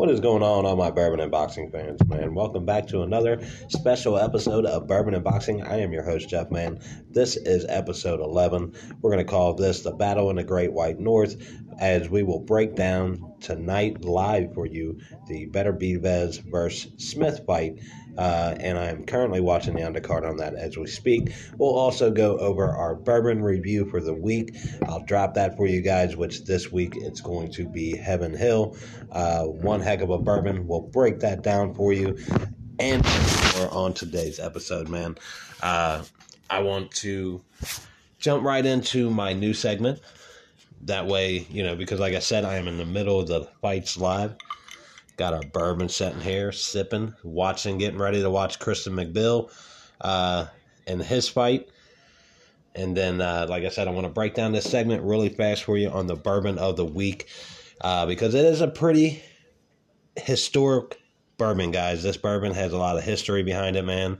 What is going on, all my bourbon and boxing fans, man? Welcome back to another special episode of Bourbon and Boxing. I am your host, Jeff Mann. This is episode 11. We're going to call this The Battle in the Great White North, as we will break down tonight live for you the Beterbiev versus Smith fight uh, and I'm currently watching the undercard on that as we speak. We'll also go over our bourbon review for the week. I'll drop that for you guys, which this week it's going to be Heaven Hill. Uh, one heck of a bourbon. We'll break that down for you. And more on today's episode, man. Uh, I want to jump right into my new segment. That way, you know, because like I said, I am in the middle of the fights live. Got our bourbon sitting here, sipping, watching, getting ready to watch Christian McBill uh, and his fight. And then, uh, like I said, I want to break down this segment really fast for you on the bourbon of the week uh, because it is a pretty historic bourbon, guys. This bourbon has a lot of history behind it, man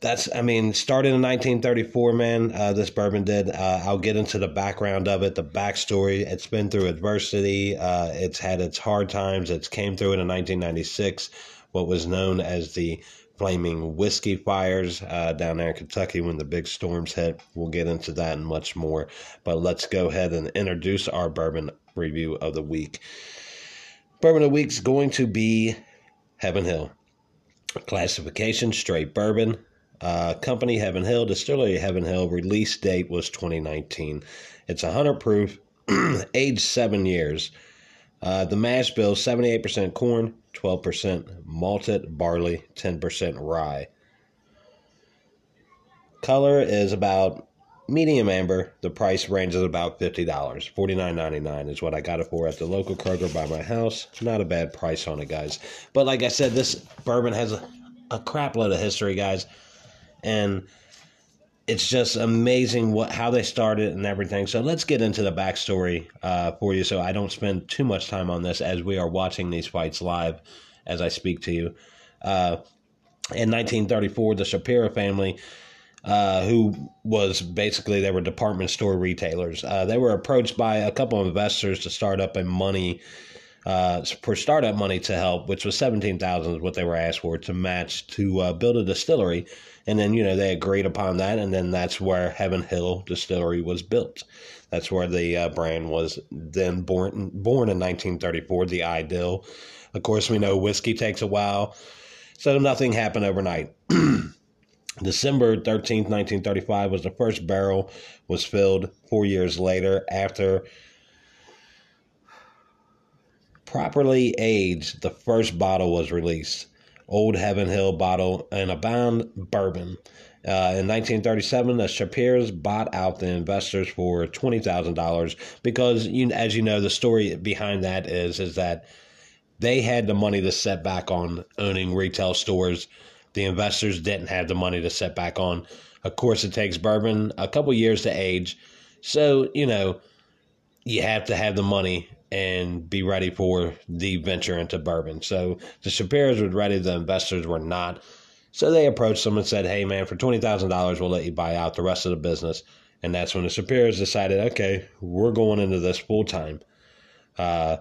that's i mean started in 1934 man uh, this bourbon did uh, i'll get into the background of it the backstory. It's been through adversity uh, it's had its hard times. It's came through it in 1996 what was known as the flaming whiskey fires uh, down there in kentucky when the big storms hit. We'll get into that and much more but let's go ahead and introduce our bourbon review of the week. Bourbon of the week is going to be heaven hill. Classification straight bourbon uh, company Heaven Hill, Distillery Heaven Hill, release date was 2019. It's 100 proof, aged seven years. Uh, the mash bill 78% corn, 12% malted barley, 10% rye. Color is about medium amber. The price range is about $50. $49.99 is what I got it for at the local Kroger by my house. Not a bad price on it, guys. But like I said, this bourbon has a, a crap load of history, guys and it's just amazing what how they started and everything. So let's get into the backstory uh, for you, so I don't spend too much time on this as we are watching these fights live as I speak to you. Uh, in 1934, the Shapiro family, uh, who was basically they were department store retailers, uh, they were approached by a couple of investors to start up a money. Uh, for startup money to help, which was seventeen thousand, is what they were asked for to match to uh, build a distillery and then, you know, they agreed upon that. And then that's where Heaven Hill Distillery was built. That's where the uh, brand was then born, born in 1934, the Idyll. Of course, we know whiskey takes a while. So nothing happened overnight. December 13th, 1935 was the first barrel was filled 4 years later after properly aged the first bottle was released. Old Heaven Hill bottle and a bound bourbon. Uh, in 1937, the Shapirs bought out the investors for twenty thousand dollars because, you, as you know, the story behind that is is that they had the money to set back on owning retail stores. The investors didn't have the money to set back on. Of course, it takes bourbon a couple years to age, so you know you have to have the money and be ready for the venture into bourbon. So the Shapiros were ready, the investors were not. So they approached them and said, Hey man, for twenty thousand dollars we'll let you buy out the rest of the business. And that's when the Shapiros decided, okay, we're going into this full time. Uh,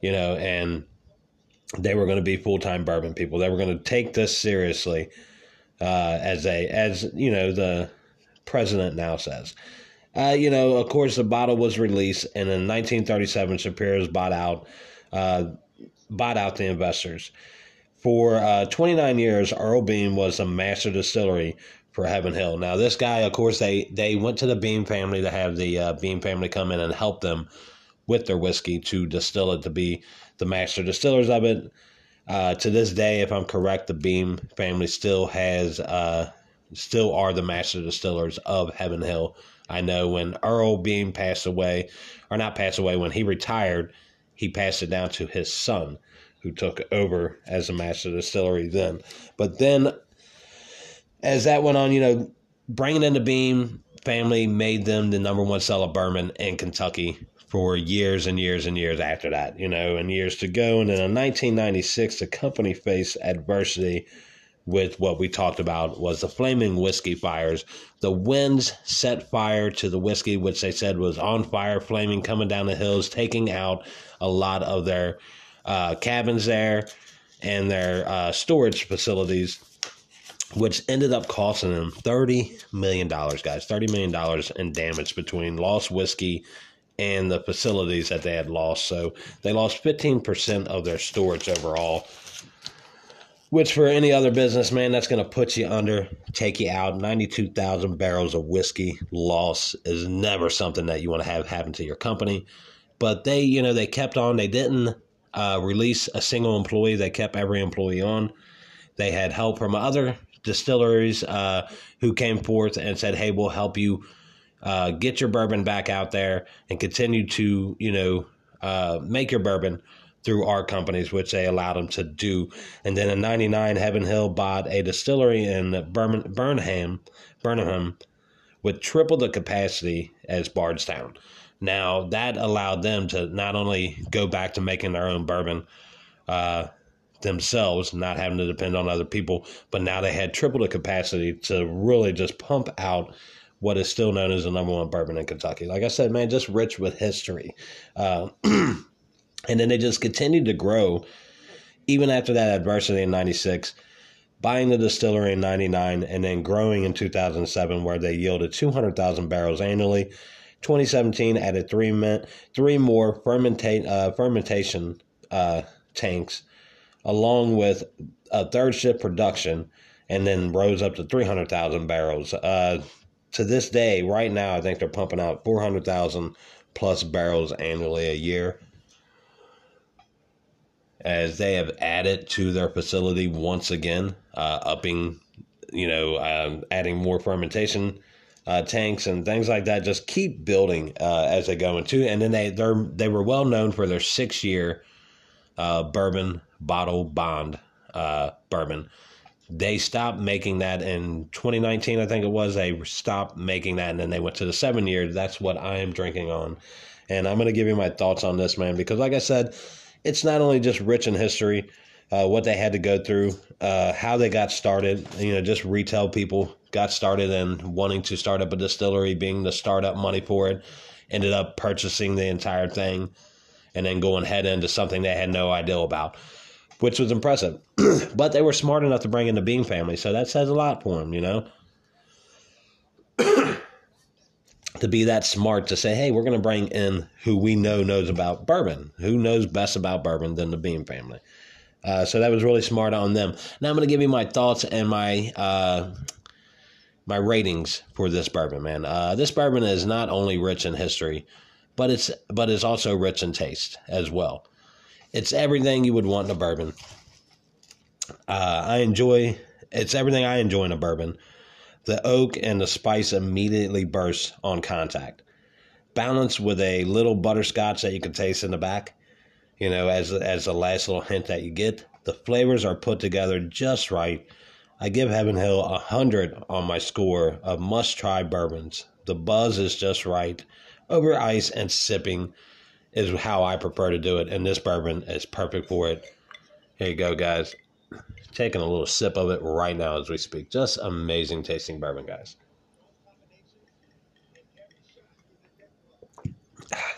you know, and they were going to be full time bourbon people. They were going to take this seriously, uh, as a as you know the president now says. Uh, you know, of course, the bottle was released, and in 1937, Shapiro's bought out, uh, bought out the investors. For uh, 29 years, Earl Beam was a master distillery for Heaven Hill. Now, this guy, of course, they they went to the Beam family to have the uh, Beam family come in and help them with their whiskey to distill it to be the master distillers of it. Uh, to this day, if I'm correct, the Beam family still has, uh, still are the master distillers of Heaven Hill I know when Earl Beam passed away, or not passed away, when he retired, he passed it down to his son, who took over as a master distillery then. But then, as that went on, you know, bringing in the Beam family made them the number one seller bourbon in Kentucky for years and years and years after that, you know, and years to go. And then in 1996, the company faced adversity with what we talked about was the flaming whiskey fires. The winds set fire to the whiskey, which they said was on fire, flaming, coming down the hills, taking out a lot of their uh, cabins there and their uh, storage facilities, which ended up costing them $30 million, guys. $30 million in damage between lost whiskey and the facilities that they had lost. So they lost 15% of their storage overall which for any other business, man, that's going to put you under, take you out. 92,000 barrels of whiskey loss is never something that you want to have happen to your company. But they, you know, they kept on. They didn't uh, release a single employee. They kept every employee on. They had help from other distilleries uh, who came forth and said, hey, we'll help you uh, get your bourbon back out there and continue to, you know, uh, make your bourbon through our companies, which they allowed them to do. And then in '99, Heaven Hill bought a distillery in Bernheim, Bernheim, with triple the capacity as Bardstown. Now that allowed them to not only go back to making their own bourbon uh, themselves, not having to depend on other people, but now they had triple the capacity to really just pump out what is still known as the number one bourbon in Kentucky. Like I said, man, just rich with history. Uh, And then they just continued to grow even after that adversity in 96, buying the distillery in 99, and then growing in 2007, where they yielded 200,000 barrels annually. 2017 added three, three more uh, fermentation uh, tanks, along with a third shift production, and then rose up to 300,000 barrels. Uh, to this day, right now, I think they're pumping out 400,000 plus barrels annually a year as they have added to their facility once again, uh, upping, you know, um, adding more fermentation uh, tanks and things like that. Just keep building uh, as they go into, and then they they they were well known for their six year uh, bourbon bottle bond uh, bourbon. They stopped making that in 2019, I think it was. They stopped making that, and then they went to the seven year. That's what I am drinking on, and I'm going to give you my thoughts on this, man, because like I said it's not only just rich in history, uh, what they had to go through, uh, how they got started. You know, just retail people got started and wanting to start up a distillery, being the startup money for it, ended up purchasing the entire thing, and then going head into something they had no idea about, which was impressive. but they were smart enough to bring in the Beam family, so that says a lot for them, you know. To be that smart to say, hey, we're going to bring in who we know knows about bourbon. Who knows best about bourbon than the Beam family? Uh, so that was really smart on them. Now I'm going to give you my thoughts and my uh, my ratings for this bourbon, man. Uh, this bourbon is not only rich in history, but it's but it's also rich in taste as well. It's everything you would want in a bourbon. Uh, I enjoy. It's everything I enjoy in a bourbon. The oak and the spice immediately burst on contact. Balanced with a little butterscotch that you can taste in the back, you know, as as the last little hint that you get. The flavors are put together just right. I give Heaven Hill a hundred on my score of must try bourbons. The buzz is just right. Over ice and sipping is how I prefer to do it, and this bourbon is perfect for it. Here you go, guys taking a little sip of it right now as we speak. Just amazing tasting bourbon, guys.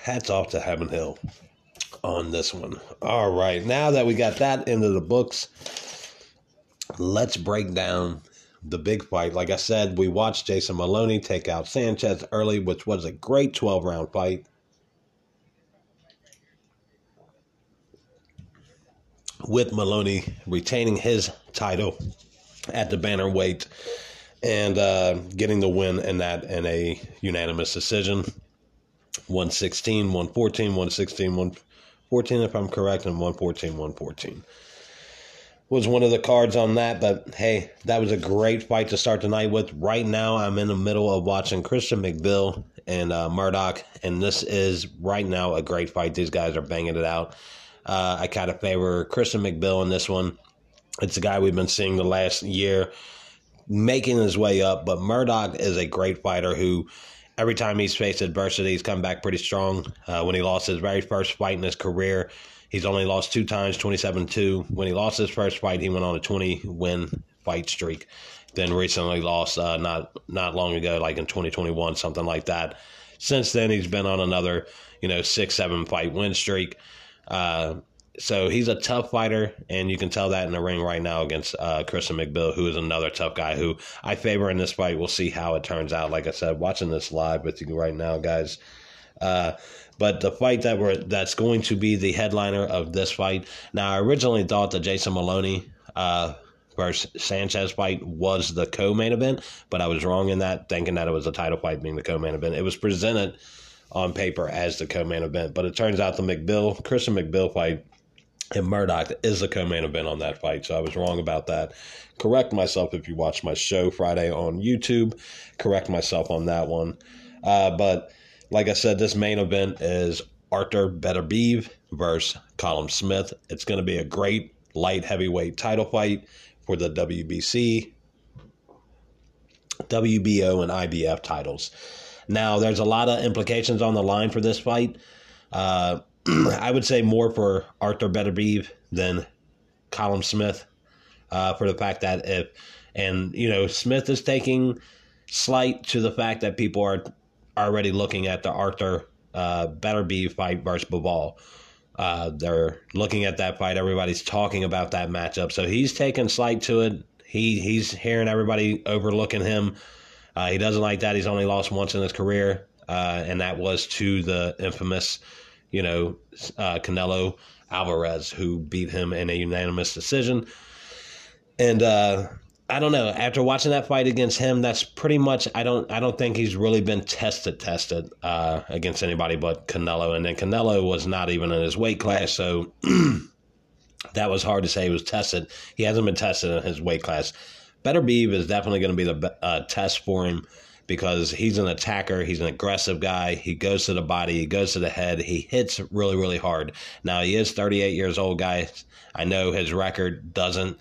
Hats off to Heaven Hill on this one. All right, now that we got that into the books, let's break down the big fight. Like I said, we watched Jason Moloney take out Sanchez early, which was a great 12 round fight. With Moloney retaining his title at the banner weight and uh, getting the win in that in a unanimous decision. 116 114 116 114 if i'm correct and 114 114 was one of the cards on that but hey that was a great fight to start the night with. Right now i'm in the middle of watching christian mcbill and uh, murdock and this is right now a great fight. These guys are banging it out uh, I kind of favor Christian McBill in this one. It's a guy we've been seeing the last year making his way up, but Murdock is a great fighter who every time he's faced adversity, he's come back pretty strong. Uh, when he lost his very first fight in his career, he's only lost two times, 27 2. When he lost his first fight, he went on a 20 win fight streak. Then recently lost uh, not not long ago, like in 2021, something like that. Since then, he's been on another, you know, six, seven fight win streak. Uh, so he's a tough fighter, and you can tell that in the ring right now against uh, Christian McBill, who is another tough guy who I favor in this fight. We'll see how it turns out. Like I said, watching this live with you right now, guys. Uh, but the fight that we're that's going to be the headliner of this fight. Now, I originally thought that Jason Moloney uh, versus Sanchez fight was the co-main event, but I was wrong in that, thinking that it was a title fight being the co-main event. It was presented on paper as the co-main event, but it turns out the McBill Christian McBill fight and Murdock is the co-main event on that fight. So I was wrong about that. Correct myself if you watch my show Friday on YouTube. Correct myself on that one. Uh, but like I said, this main event is Arthur Beterbiev versus Callum Smith. It's going to be a great light heavyweight title fight for the WBC, WBO, and IBF titles. Now, there's a lot of implications on the line for this fight. Uh, I would say more for Arthur Beterbiev than Callum Smith uh, for the fact that if, and, you know, Smith is taking slight to the fact that people are already looking at the Arthur uh, fight versus Bivol. Uh, they're looking at that fight. Everybody's talking about that matchup. So he's taking slight to it. He he's hearing everybody overlooking him. Uh, he doesn't like that. He's only lost once in his career, uh, and that was to the infamous, you know, uh, Canelo Alvarez, who beat him in a unanimous decision. And uh, I don't know. After watching that fight against him, that's pretty much. I don't. I don't think he's really been tested, tested uh, against anybody but Canelo. And then Canelo was not even in his weight class, so that was hard to say he was tested. He hasn't been tested in his weight class. Beterbiev is definitely going to be the uh, test for him because he's an attacker. He's an aggressive guy. He goes to the body. He goes to the head. He hits really, really hard. Now he is 38 years old, guys. I know his record doesn't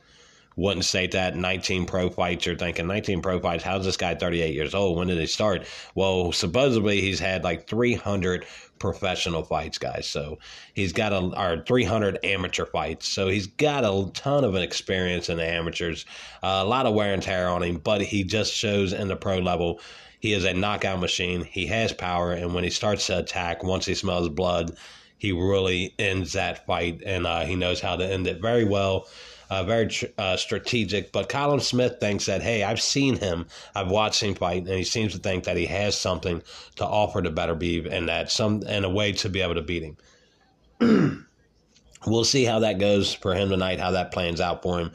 wouldn't state that 19 pro fights. You're thinking 19 pro fights. How's this guy 38 years old? When did he start? Well, supposedly he's had like 300 professional fights, guys. So he's got a or 300 amateur fights. So he's got a ton of experience in the amateurs. Uh, a lot of wear and tear on him, but he just shows in the pro level. He is a knockout machine. He has power, and when he starts to attack, once he smells blood, he really ends that fight, and uh, he knows how to end it very well uh, very uh, strategic. But Callum Smith thinks that, hey, I've seen him, I've watched him fight, and he seems to think that he has something to offer to Better Beterbiev and that some and a way to be able to beat him. we'll see how that goes for him tonight, how that plans out for him.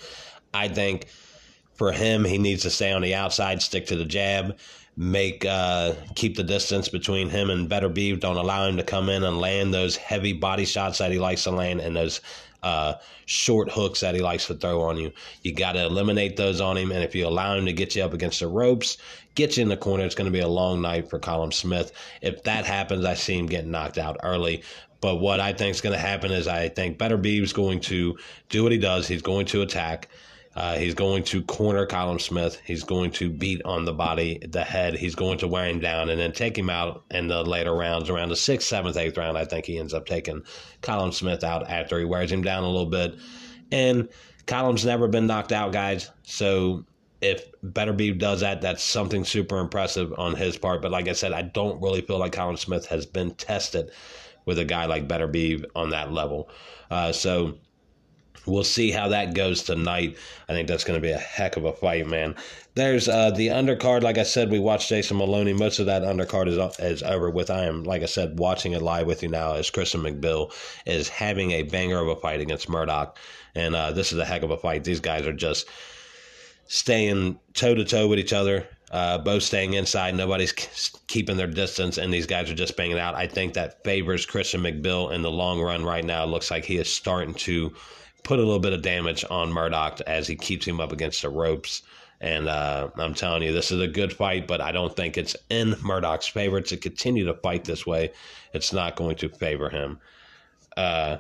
I think for him, he needs to stay on the outside, stick to the jab, make uh, keep the distance between him and Better Beterbiev. Don't allow him to come in and land those heavy body shots that he likes to land and those uh, short hooks that he likes to throw on you. You got to eliminate those on him. And if you allow him to get you up against the ropes, get you in the corner, it's going to be a long night for Callum Smith. If that happens, I see him getting knocked out early. But what I think is going to happen is I think Beterbiev going to do what he does. He's going to attack. Uh, he's going to corner Callum Smith. He's going to beat on the body, the head. He's going to wear him down and then take him out in the later rounds, around the sixth, seventh, eighth round. I think he ends up taking Callum Smith out after he wears him down a little bit. And Callum's never been knocked out, guys. So if Beterbiev does that, that's something super impressive on his part. But like I said, I don't really feel like Callum Smith has been tested with a guy like Beterbiev on that level. Uh, so We'll see how that goes tonight. I think that's going to be a heck of a fight, man. There's uh, the undercard. Like I said, we watched Jason Moloney. Most of that undercard is is over with. I am, like I said, watching it live with you now as Christian McBill is having a banger of a fight against Murdock, and uh, this is a heck of a fight. These guys are just staying toe to toe with each other. Uh, both staying inside. Nobody's keeping their distance, and these guys are just banging out. I think that favors Christian McBill in the long run right now. It looks like he is starting to put a little bit of damage on Murdock as he keeps him up against the ropes. And uh, I'm telling you, this is a good fight, but I don't think it's in Murdock's favor to continue to fight this way. It's not going to favor him. Uh,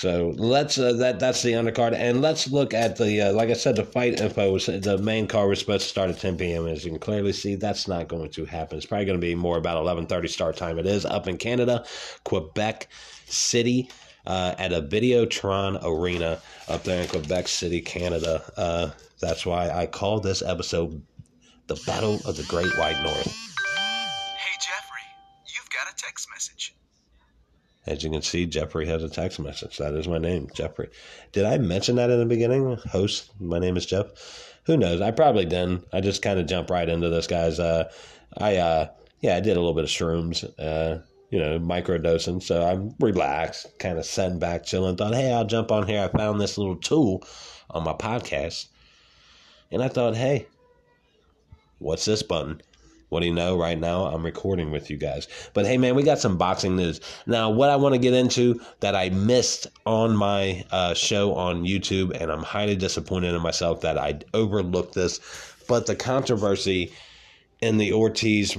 so let's uh, that that's the undercard, and let's look at the uh, like I said, the fight info. Was, the main card was supposed to start at 10 p.m. As you can clearly see, that's not going to happen. It's probably going to be more about 11:30 start time. It is up in Canada, Quebec City uh, at a Videotron Arena up there in Quebec City, Canada. Uh, that's why I call this episode The Battle of the Great White North. Hey, Jeffrey, you've got a text message. As you can see, Jeffrey has a text message. That is my name, Jeffrey. Did I mention that in the beginning? Host, my name is Jeff. Who knows? I probably didn't. I just kind of jumped right into this, guys. Uh, I, uh, yeah, I did a little bit of shrooms, uh, you know, microdosing. So I'm relaxed, kind of sitting back, chilling. Thought, hey, I'll jump on here. I found this little tool on my podcast. And I thought, hey, what's this button? What do you know? Right now, I'm recording with you guys. But hey, man, we got some boxing news. Now, what I want to get into that I missed on my uh, show on YouTube, and I'm highly disappointed in myself that I overlooked this, but the controversy in the Ortiz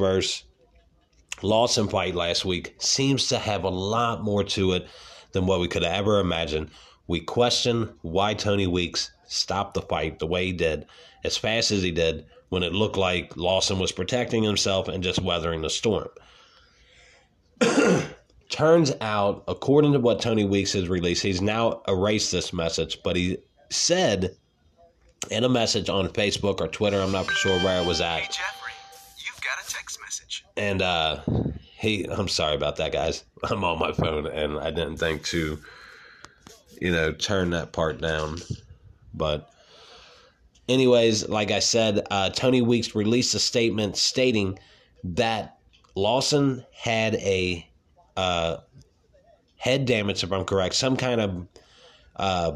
versus Lawson fight last week seems to have a lot more to it than what we could ever imagine. We question why Tony Weeks stopped the fight the way he did, as fast as he did, when it looked like Lawson was protecting himself and just weathering the storm. Turns out, according to what Tony Weeks has released, he's now erased this message, but he said in a message on Facebook or Twitter, I'm not sure where it was at. And uh he I'm sorry about that guys. I'm on my phone and I didn't think to you know turn that part down. But anyways, like I said, uh, Tony Weeks released a statement stating that Lawson had a uh, head damage, if I'm correct, some kind of uh,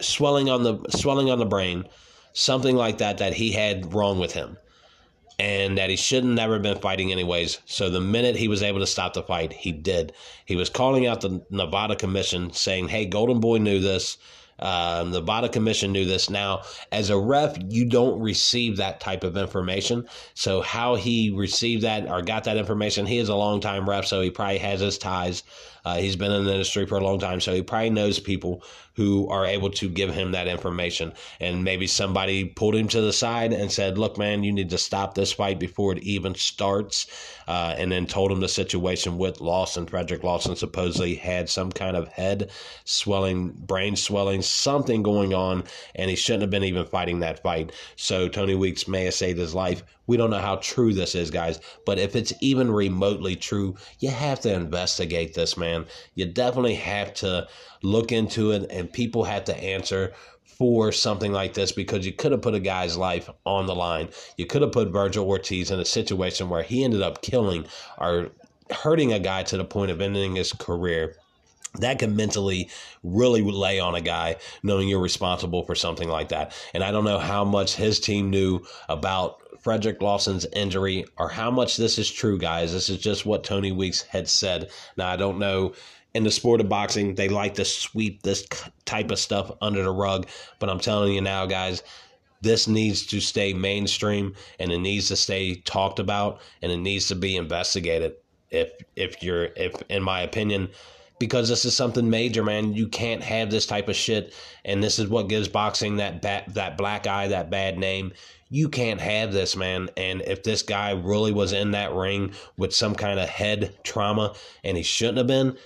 swelling on the swelling on the brain, something like that that he had wrong with him, and that he shouldn't never been fighting anyways. So the minute he was able to stop the fight, he did. He was calling out the Nevada Commission, saying, "Hey, Golden Boy knew this." The Nevada Commission knew this. Now, as a ref, you don't receive that type of information. So, how he received that or got that information, he is a long time ref, so he probably has his ties. Uh, he's been in the industry for a long time, so he probably knows people who are able to give him that information. And maybe somebody pulled him to the side and said, Look, man, you need to stop this fight before it even starts. Uh, and then told him the situation with Lawson. Fredrick Lawson supposedly had some kind of head swelling, brain swelling, something going on, and he shouldn't have been even fighting that fight. So Tony Weeks may have saved his life. We don't know how true this is, guys, but if it's even remotely true, you have to investigate this, man. You definitely have to look into it, and people have to answer for something like this because you could have put a guy's life on the line. You could have put Vergil Ortiz in a situation where he ended up killing or hurting a guy to the point of ending his career that can mentally really lay on a guy knowing you're responsible for something like that. And I don't know how much his team knew about Fredrick Lawson's injury or how much this is true, guys. This is just what Tony Weeks had said. Now, I don't know. In the sport of boxing, they like to sweep this type of stuff under the rug. But I'm telling you now, guys, this needs to stay mainstream and it needs to stay talked about and it needs to be investigated. If if you're if in my opinion, because this is something major, man. You can't have this type of shit, and this is what gives boxing that that black eye, that bad name. You can't have this, man. And if this guy really was in that ring with some kind of head trauma, and he shouldn't have been,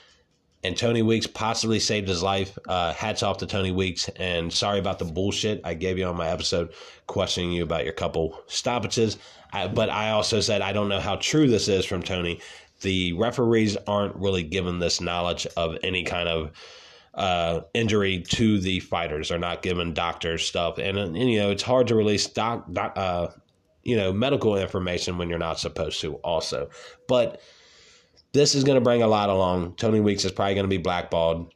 and Tony Weeks possibly saved his life. Uh, hats off to Tony Weeks, and sorry about the bullshit I gave you on my episode, questioning you about your couple stoppages. I, but I also said I don't know how true this is from Tony the referees aren't really given this knowledge of any kind of uh, injury to the fighters. They're not given doctors stuff, and, and you know it's hard to release doc, doc uh, you know medical information when you're not supposed to. Also, but this is going to bring a lot along. Tony Weeks is probably going to be blackballed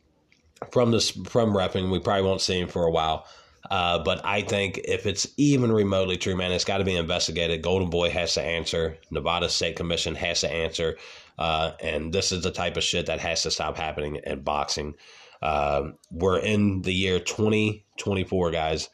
from this from refing. We probably won't see him for a while. Uh, but I think if it's even remotely true, man, it's got to be investigated. Golden Boy has to answer. Nevada State Commission has to answer. Uh, and this is the type of shit that has to stop happening in boxing. Uh, we're in the year 2024, guys.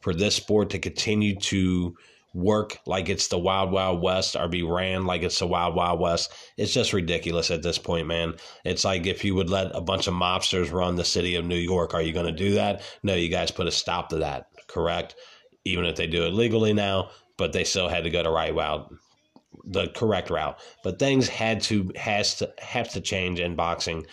For this sport to continue to work like it's the Wild Wild West or be ran like it's the Wild Wild West. It's just ridiculous at this point, man. It's like if you would let a bunch of mobsters run the city of New York, are you going to do that? No, you guys put a stop to that, correct? Even if they do it legally now, but they still had to go to right wild the correct route. But things had to has to have to change in boxing.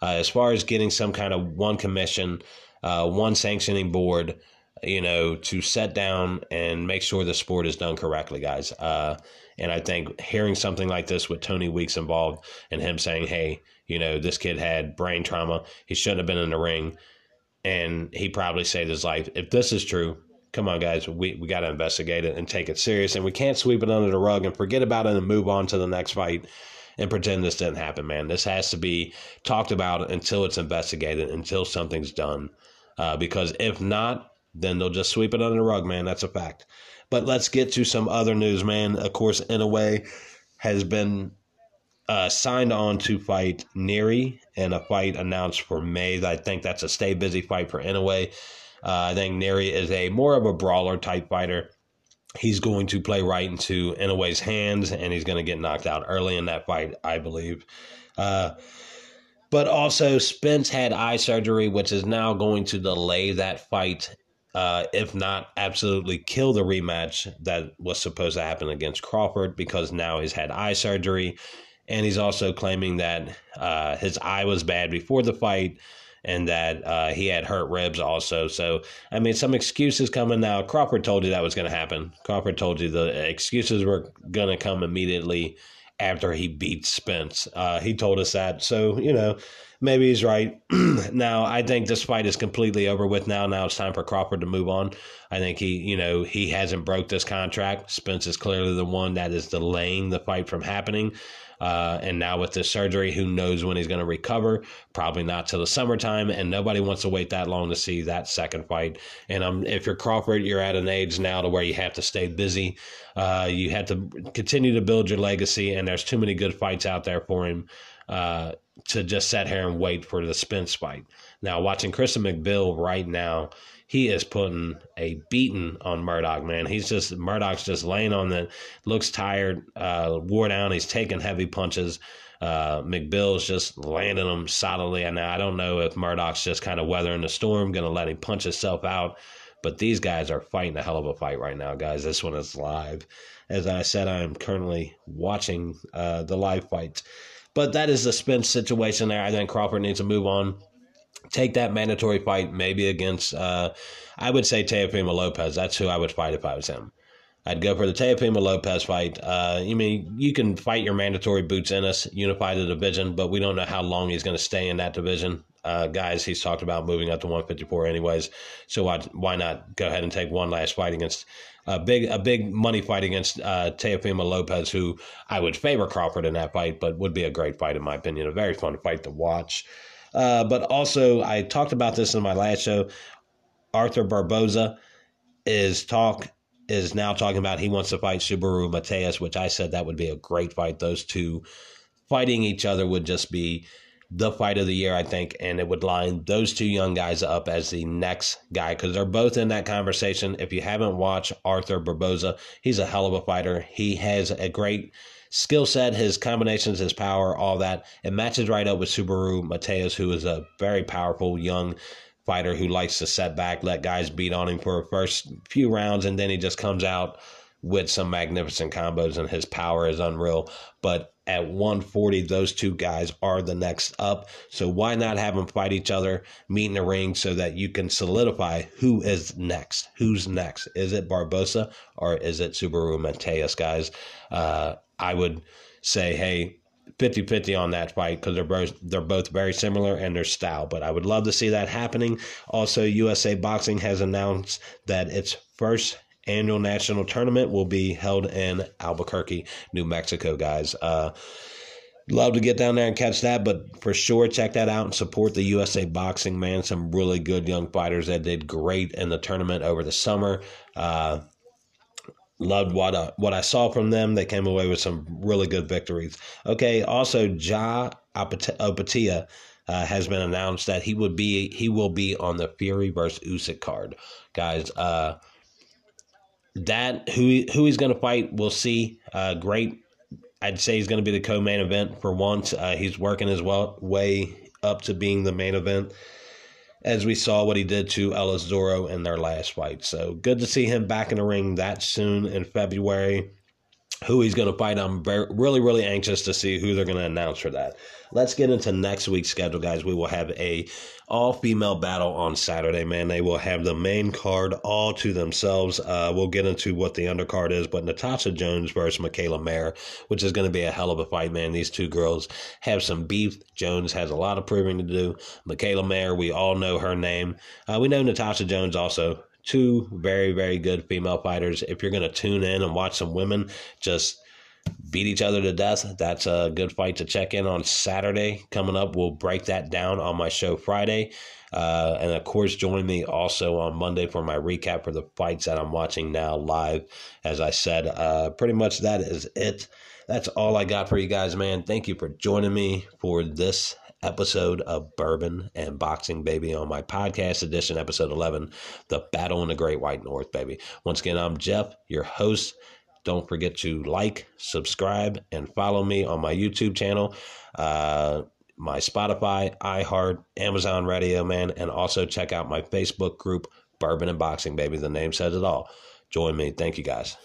Uh, as far as getting some kind of one commission, uh, one sanctioning board, you know, to set down and make sure the sport is done correctly, guys. Uh, and I think hearing something like this with Tony Weeks involved and him saying, hey, you know, this kid had brain trauma. He shouldn't have been in the ring. And he probably saved his life. If this is true, come on, guys, we, we got to investigate it and take it serious. And we can't sweep it under the rug and forget about it and move on to the next fight and pretend this didn't happen, man. This has to be talked about until it's investigated, until something's done. Uh, because if not, then they'll just sweep it under the rug, man. That's a fact. But let's get to some other news, man. Of course, Inoue has been uh, signed on to fight Nery in a fight announced for May. I think that's a stay busy fight for Inoue. Uh, I think Nery is a more of a brawler type fighter. He's going to play right into Inoue's hands, and he's going to get knocked out early in that fight, I believe. Uh, but also, Spence had eye surgery, which is now going to delay that fight, uh, if not absolutely kill the rematch that was supposed to happen against Crawford, because now he's had eye surgery. And he's also claiming that uh, his eye was bad before the fight and that uh, he had hurt ribs also. So, I mean, some excuses coming now. Crawford told you that was going to happen. Crawford told you the excuses were going to come immediately after he beat Spence. Uh, he told us that. So, you know, maybe he's right. now, I think this fight is completely over with now. Now it's time for Crawford to move on. I think he, you know, he hasn't broke this contract. Spence is clearly the one that is delaying the fight from happening. Uh, and now with this surgery, who knows when he's going to recover? Probably not till the summertime, and nobody wants to wait that long to see that second fight. And um, if you're Crawford, you're at an age now to where you have to stay busy. Uh, you have to continue to build your legacy, and there's too many good fights out there for him uh, to just sit here and wait for the Spence fight. Now, watching Christian McBill right now he is putting a beating on Murdock, man. He's just Murdock's just laying on the looks tired, uh, wore down. He's taking heavy punches. Uh, McBill's just landing them solidly. And I don't know if Murdock's just kind of weathering the storm, going to let him punch himself out. But these guys are fighting a hell of a fight right now, guys. This one is live. As I said, I am currently watching uh, the live fights. But that is the Spence situation there. I think Crawford needs to move on take that mandatory fight maybe against uh, I would say Teofimo Lopez. That's who I would fight if I was him. I'd go for the Teofimo Lopez fight. Uh, you mean you can fight your mandatory Boots Ennis, unify the division, but we don't know how long he's going to stay in that division. Uh, guys, he's talked about moving up to 154 anyways. So why, why not go ahead and take one last fight against a big a big money fight against uh, Teofimo Lopez, who I would favor Crawford in that fight, but would be a great fight in my opinion. A very fun fight to watch. Uh, but also, I talked about this in my last show. Arthur Barboza is talk is now talking about he wants to fight Subaru Matias, which I said that would be a great fight. Those two fighting each other would just be the fight of the year, I think, and it would line those two young guys up as the next guy because they're both in that conversation. If you haven't watched Arthur Barboza, he's a hell of a fighter. He has a great skill set, his combinations, his power, all that. It matches right up with Subaru Matias, who is a very powerful young fighter who likes to set back, let guys beat on him for the first few rounds, and then he just comes out with some magnificent combos, and his power is unreal. But at 140, those two guys are the next up. So why not have them fight each other, meet in the ring, so that you can solidify who is next? Who's next? Is it Barboza or is it Subaru Matias, guys? Uh, I would say, hey, 50 50 on that fight because they're both they're both very similar in their style. But I would love to see that happening. Also, USA Boxing has announced that its first annual national tournament will be held in Albuquerque, New Mexico, guys. Uh, love to get down there and catch that, but for sure, check that out and support the USA Boxing, man. Some really good young fighters that did great in the tournament over the summer. Uh, loved what I, what I saw from them. They came away with some really good victories. Okay, also Jai Opetaia uh, has been announced that he would be he will be on the Fury versus Usyk card, guys. Uh, that who who he's going to fight, we'll see. Uh, great. I'd say he's going to be the co-main event for once. Uh, he's working his well, way up to being the main event as we saw what he did to Ellis Doro in their last fight. So good to see him back in the ring that soon in February. Who he's going to fight. I'm very, really, really anxious to see who they're going to announce for that. Let's get into next week's schedule, guys. We will have a all female battle on Saturday. Man, they will have the main card all to themselves. Uh, we'll get into what the undercard is, but Natasha Jones versus Mikaela Mayer, which is going to be a hell of a fight, man. These two girls have some beef. Jones has a lot of proving to do. Mikaela Mayer, we all know her name. Uh, we know Natasha Jones also two very, very good female fighters. If you're going to tune in and watch some women just beat each other to death, that's a good fight to check in on Saturday. Coming up, we'll break that down on my show Friday. Uh, and of course, join me also on Monday for my recap for the fights that I'm watching now live. As I said, uh, pretty much that is it. That's all I got for you guys, man. Thank you for joining me for this episode of Bourbon and Boxing, baby, on my podcast edition, episode 11, The Battle in the Great White North, baby. Once again, I'm Jeff, your host. Don't forget to like, subscribe, and follow me on my YouTube channel, uh, my Spotify, iHeart, Amazon Radio, man, and also check out my Facebook group, Bourbon and Boxing, baby. The name says it all. Join me. Thank you, guys.